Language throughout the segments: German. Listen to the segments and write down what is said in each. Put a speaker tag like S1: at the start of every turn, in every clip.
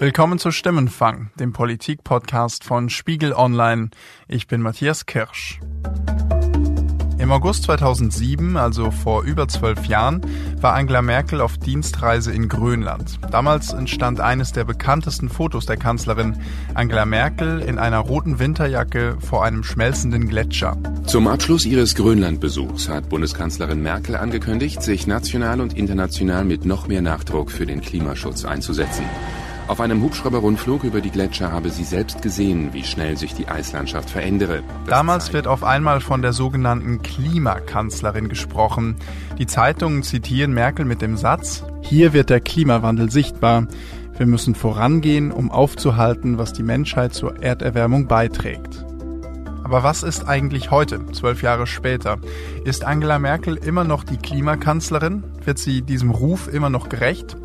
S1: Willkommen zu Stimmenfang, dem Politik-Podcast von Spiegel Online. Ich bin Matthias Kirsch. Im August 2007, also vor über zwölf Jahren, war Angela Merkel auf Dienstreise in Grönland. Damals entstand eines der bekanntesten Fotos der Kanzlerin, Angela Merkel in einer roten Winterjacke vor einem schmelzenden Gletscher.
S2: Zum Abschluss ihres Grönlandbesuchs hat Bundeskanzlerin Merkel angekündigt, sich national und international mit noch mehr Nachdruck für den Klimaschutz einzusetzen. Auf einem Hubschrauberrundflug über die Gletscher habe sie selbst gesehen, wie schnell sich die Eislandschaft verändere.
S1: Das Damals wird auf einmal von der sogenannten Klimakanzlerin gesprochen. Die Zeitungen zitieren Merkel mit dem Satz, hier wird der Klimawandel sichtbar. Wir müssen vorangehen, um aufzuhalten, was die Menschheit zur Erderwärmung beiträgt. Aber was ist eigentlich heute, zwölf Jahre später? Ist Angela Merkel immer noch die Klimakanzlerin? Wird sie diesem Ruf immer noch gerecht?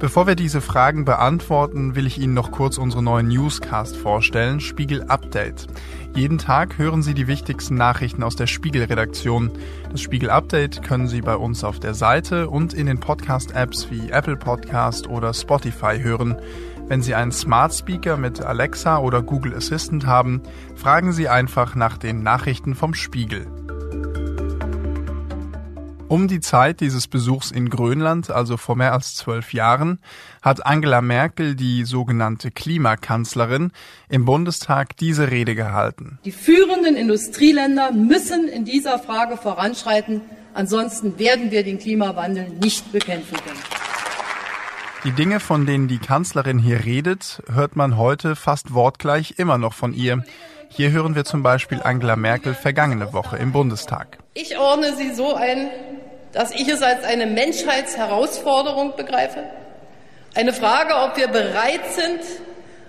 S1: Bevor wir diese Fragen beantworten, will ich Ihnen noch kurz unsere neuen Newscast vorstellen, Spiegel Update. Jeden Tag hören Sie die wichtigsten Nachrichten aus der Spiegel-Redaktion. Das Spiegel Update können Sie bei uns auf der Seite und in den Podcast-Apps wie Apple Podcast oder Spotify hören. Wenn Sie einen Smart Speaker mit Alexa oder Google Assistant haben, fragen Sie einfach nach den Nachrichten vom Spiegel. Um die Zeit dieses Besuchs in Grönland, also vor mehr als zwölf Jahren, hat Angela Merkel, die sogenannte Klimakanzlerin, im Bundestag diese Rede gehalten.
S3: Die führenden Industrieländer müssen in dieser Frage voranschreiten, ansonsten werden wir den Klimawandel nicht bekämpfen können.
S1: Die Dinge, von denen die Kanzlerin hier redet, hört man heute fast wortgleich immer noch von ihr. Hier hören wir zum Beispiel Angela Merkel vergangene Woche im Bundestag.
S3: Ich ordne sie so ein, dass ich es als eine Menschheitsherausforderung begreife. Eine Frage, ob wir bereit sind,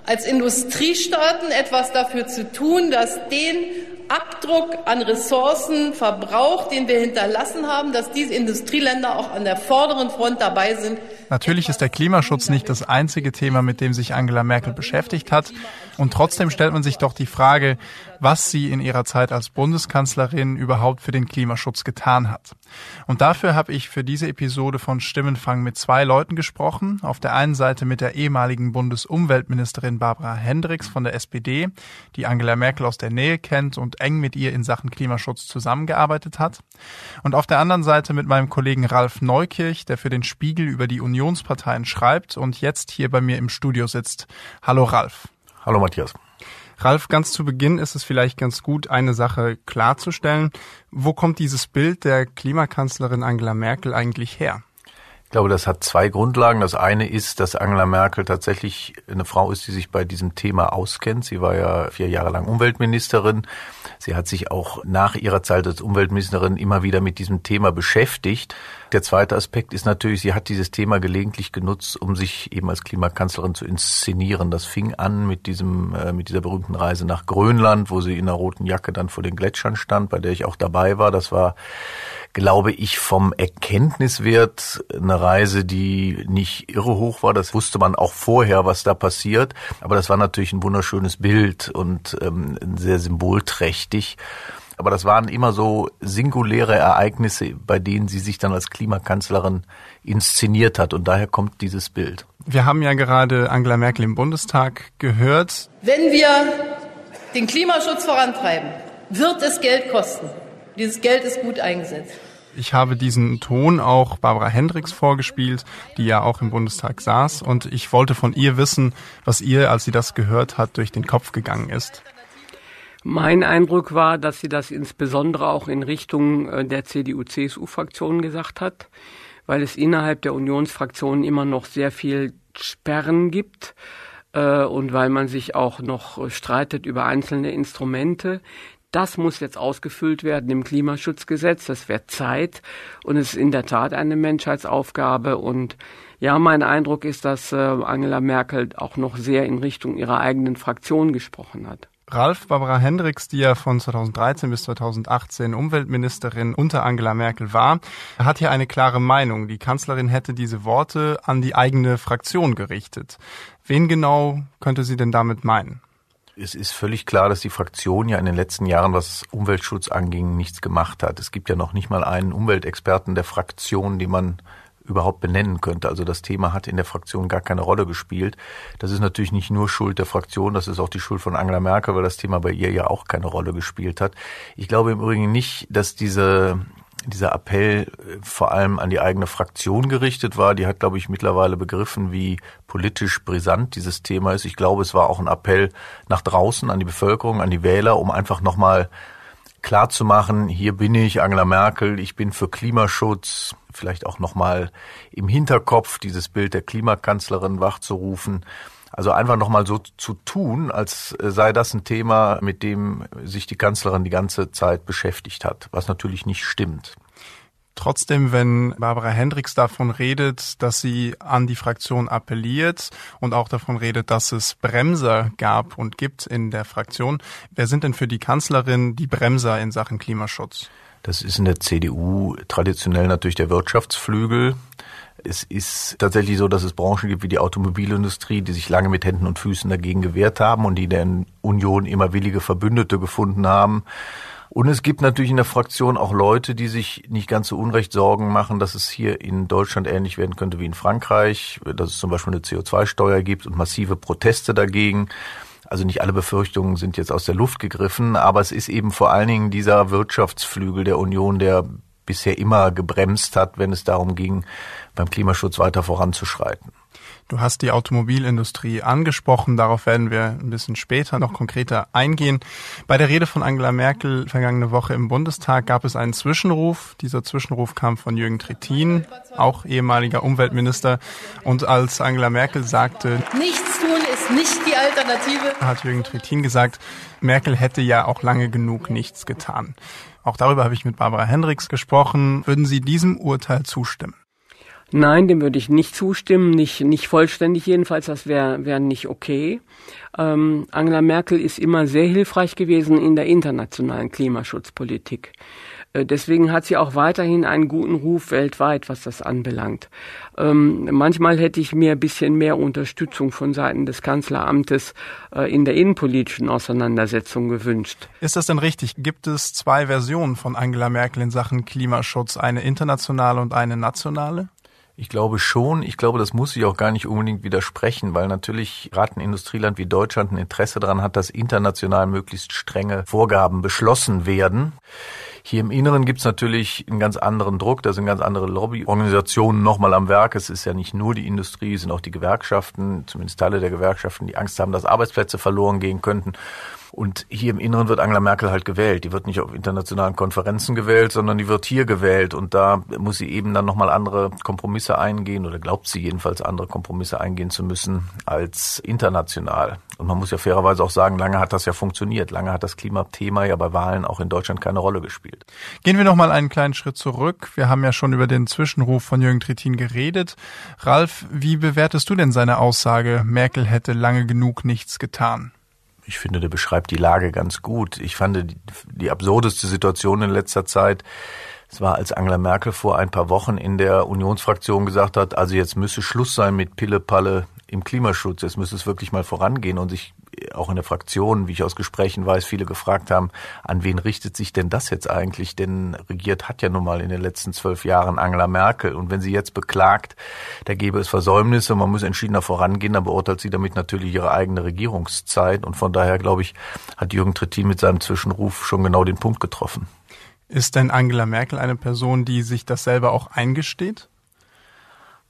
S3: als Industriestaaten etwas dafür zu tun, dass den Abdruck an Ressourcenverbrauch, den wir hinterlassen haben, dass diese Industrieländer auch an der vorderen Front dabei sind.
S1: Natürlich ist der Klimaschutz nicht das einzige Thema, mit dem sich Angela Merkel beschäftigt hat. Und trotzdem stellt man sich doch die Frage, was sie in ihrer Zeit als Bundeskanzlerin überhaupt für den Klimaschutz getan hat. Und dafür habe ich für diese Episode von Stimmenfang mit zwei Leuten gesprochen. Auf der einen Seite mit der ehemaligen Bundesumweltministerin Barbara Hendricks von der SPD, die Angela Merkel aus der Nähe kennt und eng mit ihr in Sachen Klimaschutz zusammengearbeitet hat. Und auf der anderen Seite mit meinem Kollegen Ralf Neukirch, der für den Spiegel über die Unionsparteien schreibt und jetzt hier bei mir im Studio sitzt. Hallo Ralf.
S4: Hallo Matthias.
S1: Ralf, ganz zu Beginn ist es vielleicht ganz gut, eine Sache klarzustellen. Wo kommt dieses Bild der Klimakanzlerin Angela Merkel eigentlich her?
S4: Ich glaube, das hat zwei Grundlagen. Das eine ist, dass Angela Merkel tatsächlich eine Frau ist, die sich bei diesem Thema auskennt. Sie war ja vier Jahre lang Umweltministerin. Sie hat sich auch nach ihrer Zeit als Umweltministerin immer wieder mit diesem Thema beschäftigt. Der zweite Aspekt ist natürlich, sie hat dieses Thema gelegentlich genutzt, um sich eben als Klimakanzlerin zu inszenieren. Das fing an mit diesem, äh, mit dieser berühmten Reise nach Grönland, wo sie in einer roten Jacke dann vor den Gletschern stand, bei der ich auch dabei war. Das war glaube ich, vom Erkenntniswert eine Reise, die nicht irre hoch war. Das wusste man auch vorher, was da passiert. Aber das war natürlich ein wunderschönes Bild und ähm, sehr symbolträchtig. Aber das waren immer so singuläre Ereignisse, bei denen sie sich dann als Klimakanzlerin inszeniert hat. Und daher kommt dieses Bild.
S1: Wir haben ja gerade Angela Merkel im Bundestag gehört.
S3: Wenn wir den Klimaschutz vorantreiben, wird es Geld kosten. Dieses Geld ist gut eingesetzt.
S1: Ich habe diesen Ton auch Barbara Hendricks vorgespielt, die ja auch im Bundestag saß. Und ich wollte von ihr wissen, was ihr, als sie das gehört hat, durch den Kopf gegangen ist.
S5: Mein Eindruck war, dass sie das insbesondere auch in Richtung äh, der CDU-CSU-Fraktion gesagt hat, weil es innerhalb der Unionsfraktion immer noch sehr viel Sperren gibt äh, und weil man sich auch noch streitet über einzelne Instrumente. Das muss jetzt ausgefüllt werden im Klimaschutzgesetz. Das wird Zeit und es ist in der Tat eine Menschheitsaufgabe. Und ja, mein Eindruck ist, dass äh, Angela Merkel auch noch sehr in Richtung ihrer eigenen Fraktion gesprochen hat.
S1: Ralf Barbara Hendricks, die ja von 2013 bis 2018 Umweltministerin unter Angela Merkel war, hat hier eine klare Meinung. Die Kanzlerin hätte diese Worte an die eigene Fraktion gerichtet. Wen genau könnte sie denn damit meinen?
S4: Es ist völlig klar, dass die Fraktion ja in den letzten Jahren, was Umweltschutz anging, nichts gemacht hat. Es gibt ja noch nicht mal einen Umweltexperten der Fraktion, den man überhaupt benennen könnte. Also das Thema hat in der Fraktion gar keine Rolle gespielt. Das ist natürlich nicht nur Schuld der Fraktion, das ist auch die Schuld von Angela Merkel, weil das Thema bei ihr ja auch keine Rolle gespielt hat. Ich glaube im Übrigen nicht, dass diese dieser Appell äh, vor allem an die eigene Fraktion gerichtet war. Die hat, glaube ich, mittlerweile begriffen, wie politisch brisant dieses Thema ist. Ich glaube, es war auch ein Appell nach draußen an die Bevölkerung, an die Wähler, um einfach nochmal klar zu machen, hier bin ich, Angela Merkel, ich bin für Klimaschutz, vielleicht auch nochmal im Hinterkopf dieses Bild der Klimakanzlerin wachzurufen. Also einfach nochmal so zu tun, als sei das ein Thema, mit dem sich die Kanzlerin die ganze Zeit beschäftigt hat, was natürlich nicht stimmt.
S1: Trotzdem, wenn Barbara Hendricks davon redet, dass sie an die Fraktion appelliert und auch davon redet, dass es Bremser gab und gibt in der Fraktion, wer sind denn für die Kanzlerin die Bremser in Sachen Klimaschutz?
S4: Das ist in der CDU traditionell natürlich der Wirtschaftsflügel. Es ist tatsächlich so, dass es Branchen gibt wie die Automobilindustrie, die sich lange mit Händen und Füßen dagegen gewehrt haben und die der Union immer willige Verbündete gefunden haben. Und es gibt natürlich in der Fraktion auch Leute, die sich nicht ganz so unrecht Sorgen machen, dass es hier in Deutschland ähnlich werden könnte wie in Frankreich, dass es zum Beispiel eine CO2-Steuer gibt und massive Proteste dagegen. Also nicht alle Befürchtungen sind jetzt aus der Luft gegriffen, aber es ist eben vor allen Dingen dieser Wirtschaftsflügel der Union, der bisher immer gebremst hat, wenn es darum ging, beim Klimaschutz weiter voranzuschreiten.
S1: Du hast die Automobilindustrie angesprochen, darauf werden wir ein bisschen später noch konkreter eingehen. Bei der Rede von Angela Merkel vergangene Woche im Bundestag gab es einen Zwischenruf. Dieser Zwischenruf kam von Jürgen Trittin, auch ehemaliger Umweltminister. Und als Angela Merkel sagte,
S3: Nichts tun nicht die Alternative,
S1: hat Jürgen Trittin gesagt, Merkel hätte ja auch lange genug nichts getan. Auch darüber habe ich mit Barbara Hendricks gesprochen. Würden Sie diesem Urteil zustimmen?
S5: Nein, dem würde ich nicht zustimmen, nicht, nicht vollständig jedenfalls, das wäre wär nicht okay. Ähm, Angela Merkel ist immer sehr hilfreich gewesen in der internationalen Klimaschutzpolitik. Äh, deswegen hat sie auch weiterhin einen guten Ruf weltweit, was das anbelangt. Ähm, manchmal hätte ich mir ein bisschen mehr Unterstützung von Seiten des Kanzleramtes äh, in der innenpolitischen Auseinandersetzung gewünscht.
S1: Ist das denn richtig? Gibt es zwei Versionen von Angela Merkel in Sachen Klimaschutz, eine internationale und eine nationale?
S4: Ich glaube schon. Ich glaube, das muss ich auch gar nicht unbedingt widersprechen, weil natürlich gerade ein Industrieland wie Deutschland ein Interesse daran hat, dass international möglichst strenge Vorgaben beschlossen werden. Hier im Inneren gibt es natürlich einen ganz anderen Druck, da sind ganz andere Lobbyorganisationen nochmal am Werk. Es ist ja nicht nur die Industrie, es sind auch die Gewerkschaften, zumindest Teile der Gewerkschaften, die Angst haben, dass Arbeitsplätze verloren gehen könnten. Und hier im Inneren wird Angela Merkel halt gewählt. Die wird nicht auf internationalen Konferenzen gewählt, sondern die wird hier gewählt. Und da muss sie eben dann nochmal andere Kompromisse eingehen oder glaubt sie jedenfalls andere Kompromisse eingehen zu müssen als international. Und man muss ja fairerweise auch sagen, lange hat das ja funktioniert. Lange hat das Klimathema ja bei Wahlen auch in Deutschland keine Rolle gespielt.
S1: Gehen wir nochmal einen kleinen Schritt zurück. Wir haben ja schon über den Zwischenruf von Jürgen Trittin geredet. Ralf, wie bewertest du denn seine Aussage, Merkel hätte lange genug nichts getan?
S4: Ich finde, der beschreibt die Lage ganz gut. Ich fand die, die absurdeste Situation in letzter Zeit, es war, als Angela Merkel vor ein paar Wochen in der Unionsfraktion gesagt hat, also jetzt müsse Schluss sein mit Pille-Palle im Klimaschutz. Jetzt müsste es wirklich mal vorangehen und sich auch in der Fraktion, wie ich aus Gesprächen weiß, viele gefragt haben, an wen richtet sich denn das jetzt eigentlich? Denn regiert hat ja nun mal in den letzten zwölf Jahren Angela Merkel. Und wenn sie jetzt beklagt, da gäbe es Versäumnisse, man muss entschiedener vorangehen, dann beurteilt sie damit natürlich ihre eigene Regierungszeit. Und von daher, glaube ich, hat Jürgen Trittin mit seinem Zwischenruf schon genau den Punkt getroffen.
S1: Ist denn Angela Merkel eine Person, die sich das selber auch eingesteht?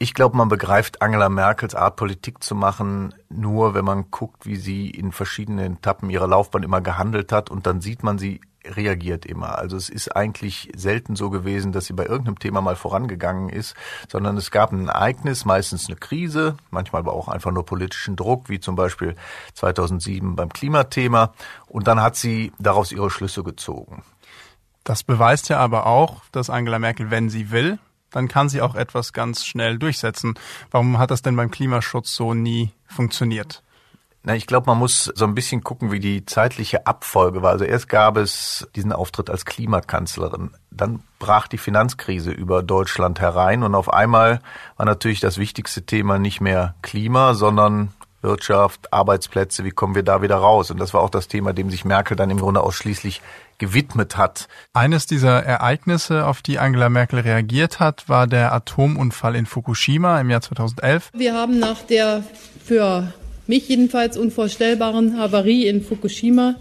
S4: Ich glaube, man begreift Angela Merkels Art, Politik zu machen, nur wenn man guckt, wie sie in verschiedenen Etappen ihrer Laufbahn immer gehandelt hat und dann sieht man, sie reagiert immer. Also es ist eigentlich selten so gewesen, dass sie bei irgendeinem Thema mal vorangegangen ist, sondern es gab ein Ereignis, meistens eine Krise, manchmal aber auch einfach nur politischen Druck, wie zum Beispiel 2007 beim Klimathema. Und dann hat sie daraus ihre Schlüsse gezogen.
S1: Das beweist ja aber auch, dass Angela Merkel, wenn sie will, dann kann sie auch etwas ganz schnell durchsetzen. Warum hat das denn beim Klimaschutz so nie funktioniert?
S4: Na, ich glaube, man muss so ein bisschen gucken, wie die zeitliche Abfolge war. Also erst gab es diesen Auftritt als Klimakanzlerin. Dann brach die Finanzkrise über Deutschland herein und auf einmal war natürlich das wichtigste Thema nicht mehr Klima, sondern Wirtschaft, Arbeitsplätze, wie kommen wir da wieder raus? Und das war auch das Thema, dem sich Merkel dann im Grunde ausschließlich gewidmet hat.
S1: Eines dieser Ereignisse, auf die Angela Merkel reagiert hat, war der Atomunfall in Fukushima im Jahr 2011.
S3: Wir haben nach der für mich jedenfalls unvorstellbaren Havarie in Fukushima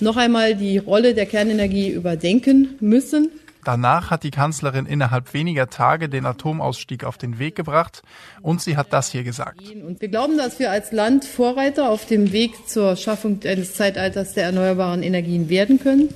S3: noch einmal die Rolle der Kernenergie überdenken müssen.
S1: Danach hat die Kanzlerin innerhalb weniger Tage den Atomausstieg auf den Weg gebracht und sie hat das hier gesagt.
S3: Und wir glauben, dass wir als Land Vorreiter auf dem Weg zur Schaffung eines Zeitalters der erneuerbaren Energien werden können.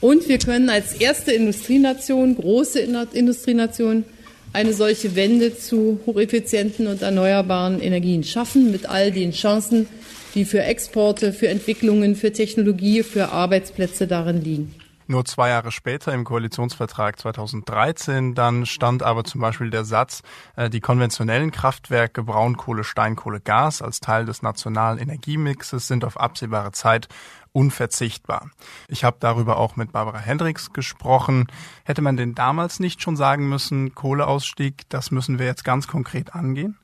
S3: Und wir können als erste Industrienation, große Industrienation, eine solche Wende zu hocheffizienten und erneuerbaren Energien schaffen, mit all den Chancen, die für Exporte, für Entwicklungen, für Technologie, für Arbeitsplätze darin liegen.
S1: Nur zwei Jahre später im Koalitionsvertrag 2013 dann stand aber zum Beispiel der Satz, äh, die konventionellen Kraftwerke Braunkohle, Steinkohle, Gas als Teil des nationalen Energiemixes sind auf absehbare Zeit unverzichtbar. Ich habe darüber auch mit Barbara Hendricks gesprochen. Hätte man denn damals nicht schon sagen müssen, Kohleausstieg, das müssen wir jetzt ganz konkret angehen?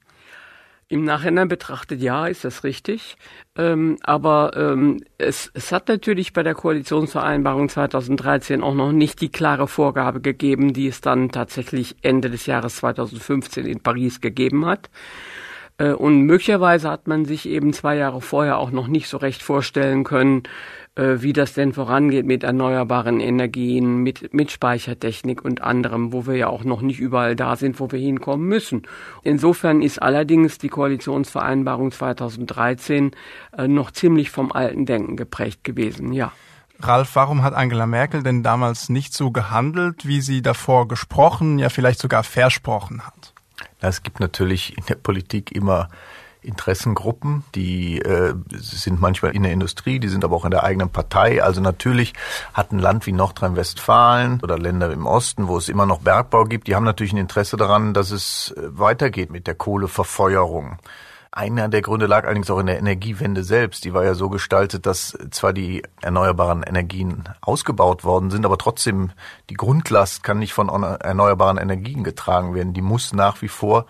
S5: Im Nachhinein betrachtet, ja, ist das richtig. Ähm, aber ähm, es, es hat natürlich bei der Koalitionsvereinbarung 2013 auch noch nicht die klare Vorgabe gegeben, die es dann tatsächlich Ende des Jahres 2015 in Paris gegeben hat. Äh, und möglicherweise hat man sich eben zwei Jahre vorher auch noch nicht so recht vorstellen können, wie das denn vorangeht mit erneuerbaren Energien, mit, mit Speichertechnik und anderem, wo wir ja auch noch nicht überall da sind, wo wir hinkommen müssen. Insofern ist allerdings die Koalitionsvereinbarung 2013 äh, noch ziemlich vom alten Denken geprägt gewesen, ja.
S1: Ralf, warum hat Angela Merkel denn damals nicht so gehandelt, wie sie davor gesprochen, ja vielleicht sogar versprochen hat?
S4: Es gibt natürlich in der Politik immer Interessengruppen, die äh, sind manchmal in der Industrie, die sind aber auch in der eigenen Partei. Also natürlich hat ein Land wie Nordrhein-Westfalen oder Länder im Osten, wo es immer noch Bergbau gibt, die haben natürlich ein Interesse daran, dass es äh, weitergeht mit der Kohleverfeuerung. Einer der Gründe lag allerdings auch in der Energiewende selbst. Die war ja so gestaltet, dass zwar die erneuerbaren Energien ausgebaut worden sind, aber trotzdem die Grundlast kann nicht von erneuerbaren Energien getragen werden. Die muss nach wie vor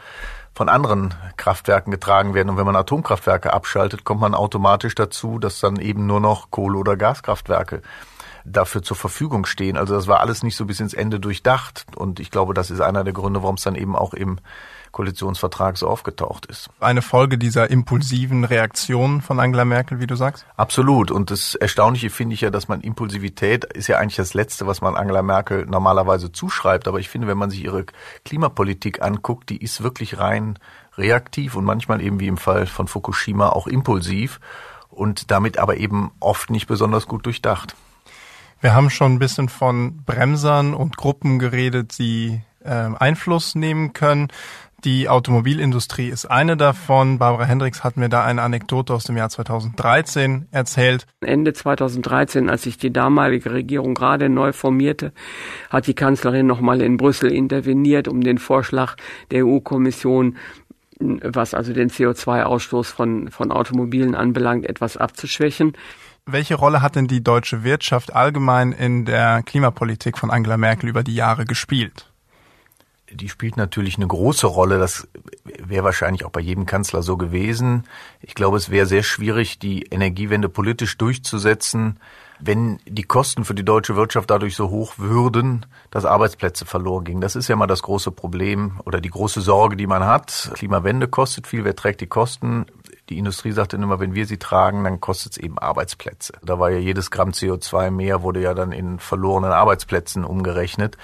S4: von anderen Kraftwerken getragen werden. Und wenn man Atomkraftwerke abschaltet, kommt man automatisch dazu, dass dann eben nur noch Kohle- oder Gaskraftwerke dafür zur Verfügung stehen. Also das war alles nicht so bis ins Ende durchdacht. Und ich glaube, das ist einer der Gründe, warum es dann eben auch im Koalitionsvertrag so aufgetaucht ist.
S1: Eine Folge dieser impulsiven Reaktion von Angela Merkel, wie du sagst?
S4: Absolut. Und das Erstaunliche finde ich ja, dass man Impulsivität ist ja eigentlich das Letzte, was man Angela Merkel normalerweise zuschreibt. Aber ich finde, wenn man sich ihre Klimapolitik anguckt, die ist wirklich rein reaktiv und manchmal eben wie im Fall von Fukushima auch impulsiv und damit aber eben oft nicht besonders gut durchdacht.
S1: Wir haben schon ein bisschen von Bremsern und Gruppen geredet, die äh, Einfluss nehmen können. Die Automobilindustrie ist eine davon. Barbara Hendricks hat mir da eine Anekdote aus dem Jahr 2013 erzählt.
S5: Ende 2013, als sich die damalige Regierung gerade neu formierte, hat die Kanzlerin nochmal in Brüssel interveniert, um den Vorschlag der EU-Kommission was also den CO2-Ausstoß von, von Automobilen anbelangt, etwas abzuschwächen.
S1: Welche Rolle hat denn die deutsche Wirtschaft allgemein in der Klimapolitik von Angela Merkel über die Jahre gespielt?
S4: Die spielt natürlich eine große Rolle. Das wäre wahrscheinlich auch bei jedem Kanzler so gewesen. Ich glaube, es wäre sehr schwierig, die Energiewende politisch durchzusetzen, wenn die Kosten für die deutsche Wirtschaft dadurch so hoch würden, dass Arbeitsplätze verloren gingen. Das ist ja mal das große Problem oder die große Sorge, die man hat. Klimawende kostet viel, wer trägt die Kosten? Die Industrie sagt dann immer, wenn wir sie tragen, dann kostet es eben Arbeitsplätze. Da war ja jedes Gramm CO2 mehr, wurde ja dann in verlorenen Arbeitsplätzen umgerechnet.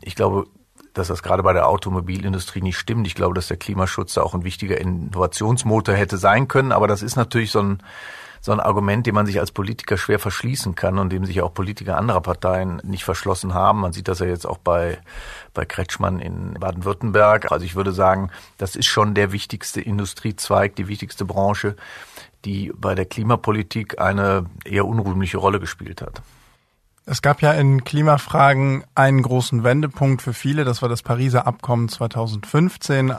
S4: Ich glaube, dass das gerade bei der Automobilindustrie nicht stimmt. Ich glaube, dass der Klimaschutz da auch ein wichtiger Innovationsmotor hätte sein können. Aber das ist natürlich so ein, so ein Argument, dem man sich als Politiker schwer verschließen kann und dem sich auch Politiker anderer Parteien nicht verschlossen haben. Man sieht das ja jetzt auch bei, bei Kretschmann in Baden-Württemberg. Also ich würde sagen, das ist schon der wichtigste Industriezweig, die wichtigste Branche, die bei der Klimapolitik eine eher unrühmliche Rolle gespielt hat.
S1: Es gab ja in Klimafragen einen großen Wendepunkt für viele, das war das Pariser Abkommen 2015.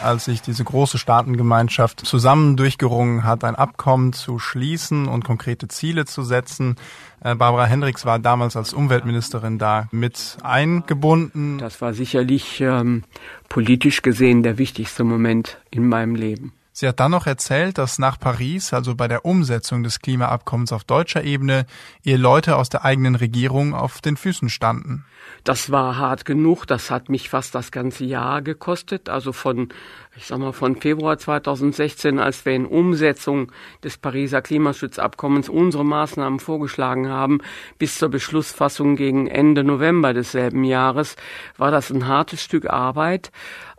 S1: als sich diese große Staatengemeinschaft zusammen durchgerungen hat, ein Abkommen zu schließen und konkrete Ziele zu setzen. Äh, Barbara Hendricks war damals als Umweltministerin da mit eingebunden.
S5: Das war sicherlich ähm, politisch gesehen der wichtigste Moment in meinem Leben.
S1: Sie hat dann noch erzählt, dass nach Paris, also bei der Umsetzung des Klimaabkommens auf deutscher Ebene, ihr Leute aus der eigenen Regierung auf den Füßen standen.
S5: Das war hart genug. Das hat mich fast das ganze Jahr gekostet. Also von, ich sag mal, von Februar 2016, als wir in Umsetzung des Pariser Klimaschutzabkommens unsere Maßnahmen vorgeschlagen haben, bis zur Beschlussfassung gegen Ende November desselben Jahres, war das ein hartes Stück Arbeit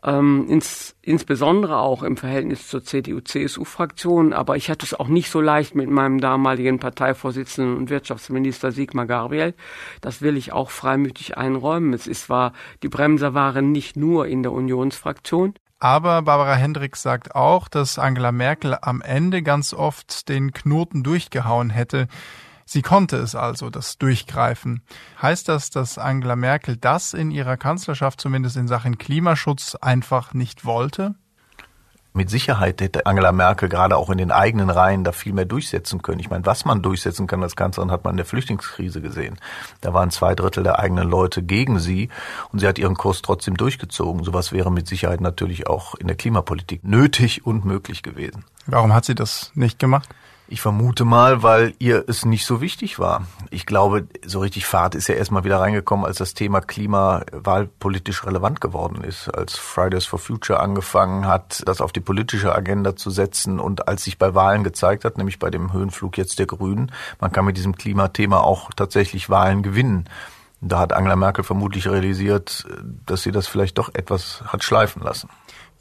S5: ähm, ins, insbesondere auch im Verhältnis zur CDU-CSU-Fraktion. Aber ich hatte es auch nicht so leicht mit meinem damaligen Parteivorsitzenden und Wirtschaftsminister Sigmar Gabriel. Das will ich auch freimütig einräumen. Es ist zwar, die Bremser waren nicht nur in der Unionsfraktion.
S1: Aber Barbara Hendricks sagt auch, dass Angela Merkel am Ende ganz oft den Knoten durchgehauen hätte, Sie konnte es also, das Durchgreifen. Heißt das, dass Angela Merkel das in ihrer Kanzlerschaft zumindest in Sachen Klimaschutz einfach nicht wollte?
S4: Mit Sicherheit hätte Angela Merkel gerade auch in den eigenen Reihen da viel mehr durchsetzen können. Ich meine, was man durchsetzen kann als Kanzlerin, hat man in der Flüchtlingskrise gesehen. Da waren zwei Drittel der eigenen Leute gegen sie und sie hat ihren Kurs trotzdem durchgezogen. Sowas wäre mit Sicherheit natürlich auch in der Klimapolitik nötig und möglich gewesen.
S1: Warum hat sie das nicht gemacht?
S4: Ich vermute mal, weil ihr es nicht so wichtig war. Ich glaube, so richtig Fahrt ist ja erstmal wieder reingekommen, als das Thema Klima wahlpolitisch relevant geworden ist, als Fridays for Future angefangen hat, das auf die politische Agenda zu setzen und als sich bei Wahlen gezeigt hat, nämlich bei dem Höhenflug jetzt der Grünen, man kann mit diesem Klimathema auch tatsächlich Wahlen gewinnen. Da hat Angela Merkel vermutlich realisiert, dass sie das vielleicht doch etwas hat schleifen lassen.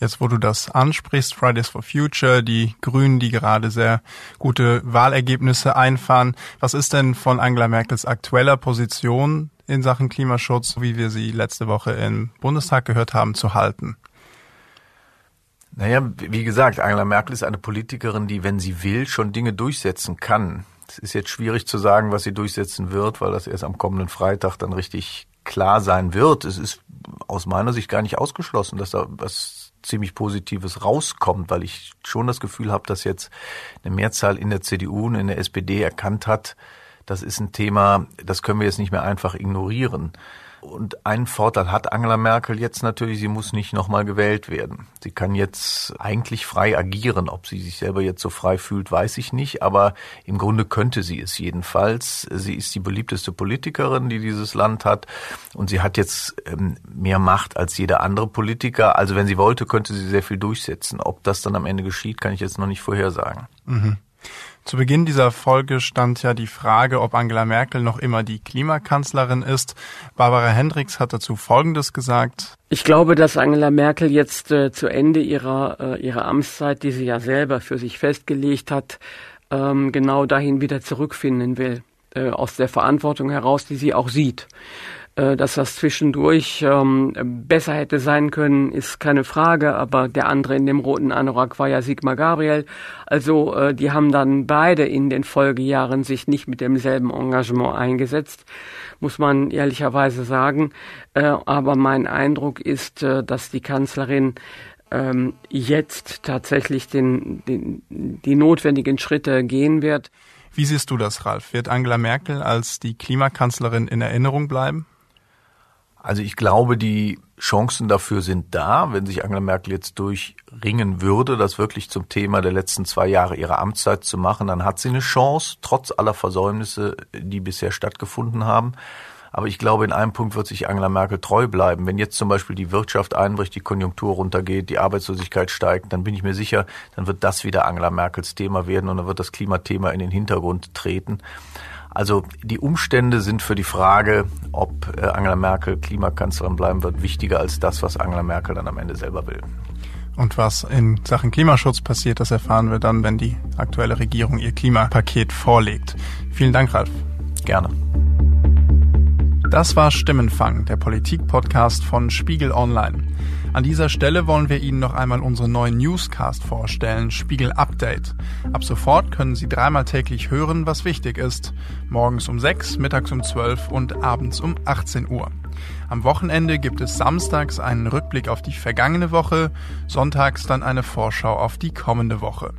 S1: Jetzt, wo du das ansprichst, Fridays for Future, die Grünen, die gerade sehr gute Wahlergebnisse einfahren. Was ist denn von Angela Merkels aktueller Position in Sachen Klimaschutz, wie wir sie letzte Woche im Bundestag gehört haben, zu halten?
S4: Naja, wie gesagt, Angela Merkel ist eine Politikerin, die, wenn sie will, schon Dinge durchsetzen kann. Es ist jetzt schwierig zu sagen, was sie durchsetzen wird, weil das erst am kommenden Freitag dann richtig klar sein wird. Es ist aus meiner Sicht gar nicht ausgeschlossen, dass da was ziemlich Positives rauskommt, weil ich schon das Gefühl habe, dass jetzt eine Mehrzahl in der CDU und in der SPD erkannt hat, das ist ein Thema, das können wir jetzt nicht mehr einfach ignorieren. Und einen Vorteil hat Angela Merkel jetzt natürlich, sie muss nicht nochmal gewählt werden. Sie kann jetzt eigentlich frei agieren. Ob sie sich selber jetzt so frei fühlt, weiß ich nicht. Aber im Grunde könnte sie es jedenfalls. Sie ist die beliebteste Politikerin, die dieses Land hat. Und sie hat jetzt ähm, mehr Macht als jeder andere Politiker. Also wenn sie wollte, könnte sie sehr viel durchsetzen. Ob das dann am Ende geschieht, kann ich jetzt noch nicht vorhersagen.
S1: Mhm. Zu Beginn dieser Folge stand ja die Frage, ob Angela Merkel noch immer die Klimakanzlerin ist. Barbara Hendricks hat dazu Folgendes gesagt.
S5: Ich glaube, dass Angela Merkel jetzt äh, zu Ende ihrer, äh, ihrer Amtszeit, die sie ja selber für sich festgelegt hat, ähm, genau dahin wieder zurückfinden will. Äh, aus der Verantwortung heraus, die sie auch sieht. Äh, dass das zwischendurch ähm, besser hätte sein können, ist keine Frage, aber der andere in dem roten Anorak war ja Sigmar Gabriel. Also äh, die haben dann beide in den Folgejahren sich nicht mit demselben Engagement eingesetzt, muss man ehrlicherweise sagen. Äh, aber mein Eindruck ist, äh, dass die Kanzlerin ähm, jetzt tatsächlich den, den, die notwendigen Schritte gehen wird.
S1: Wie siehst du das, Ralf? Wird Angela Merkel als die Klimakanzlerin in Erinnerung bleiben?
S4: Also ich glaube, die Chancen dafür sind da, wenn sich Angela Merkel jetzt durchringen würde, das wirklich zum Thema der letzten zwei Jahre ihrer Amtszeit zu machen, dann hat sie eine Chance, trotz aller Versäumnisse, die bisher stattgefunden haben. Aber ich glaube, in einem Punkt wird sich Angela Merkel treu bleiben. Wenn jetzt zum Beispiel die Wirtschaft einbricht, die Konjunktur runtergeht, die Arbeitslosigkeit steigt, dann bin ich mir sicher, dann wird das wieder Angela Merkels Thema werden und dann wird das Klimathema in den Hintergrund treten. Also die Umstände sind für die Frage, ob äh, Angela Merkel Klimakanzlerin bleiben wird, wichtiger als das, was Angela Merkel dann am Ende selber will.
S1: Und was in Sachen Klimaschutz passiert, das erfahren wir dann, wenn die aktuelle Regierung ihr Klimapaket vorlegt. Vielen Dank, Ralf.
S4: Gerne.
S1: Das war Stimmenfang, der Politik-Podcast von Spiegel Online. An dieser Stelle wollen wir Ihnen noch einmal unseren neuen Newscast vorstellen, Spiegel Update. Ab sofort können Sie dreimal täglich hören, was wichtig ist. Morgens um 6, mittags um 12 und abends um 18 Uhr. Am Wochenende gibt es samstags einen Rückblick auf die vergangene Woche, sonntags dann eine Vorschau auf die kommende Woche.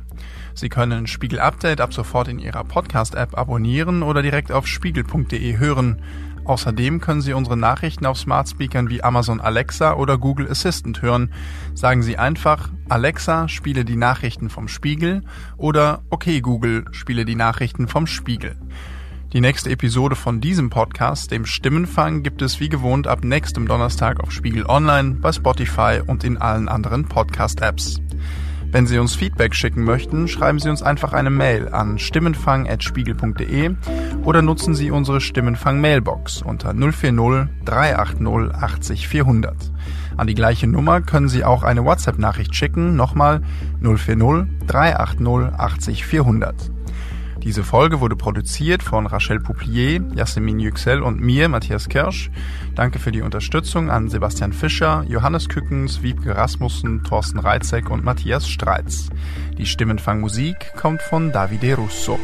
S1: Sie können Spiegel Update ab sofort in Ihrer Podcast-App abonnieren oder direkt auf spiegel.de hören. Außerdem können Sie unsere Nachrichten auf Smart Speakern wie Amazon Alexa oder Google Assistant hören. Sagen Sie einfach Alexa, spiele die Nachrichten vom Spiegel oder Okay Google, spiele die Nachrichten vom Spiegel. Die nächste Episode von diesem Podcast, dem Stimmenfang, gibt es wie gewohnt ab nächstem Donnerstag auf Spiegel Online, bei Spotify und in allen anderen Podcast-Apps. Wenn Sie uns Feedback schicken möchten, schreiben Sie uns einfach eine Mail an stimmenfang.spiegel.de oder nutzen Sie unsere Stimmenfang-Mailbox unter 040 380 80 400. An die gleiche Nummer können Sie auch eine WhatsApp-Nachricht schicken, nochmal 040 380 80 400. Diese Folge wurde produziert von Rachel Pouplier, Yasemin Yüksel und mir, Matthias Kirsch. Danke für die Unterstützung an Sebastian Fischer, Johannes Kückens, Wiebke Rasmussen, Thorsten Reitzek und Matthias Streitz. Die Stimmenfangmusik kommt von Davide Russo.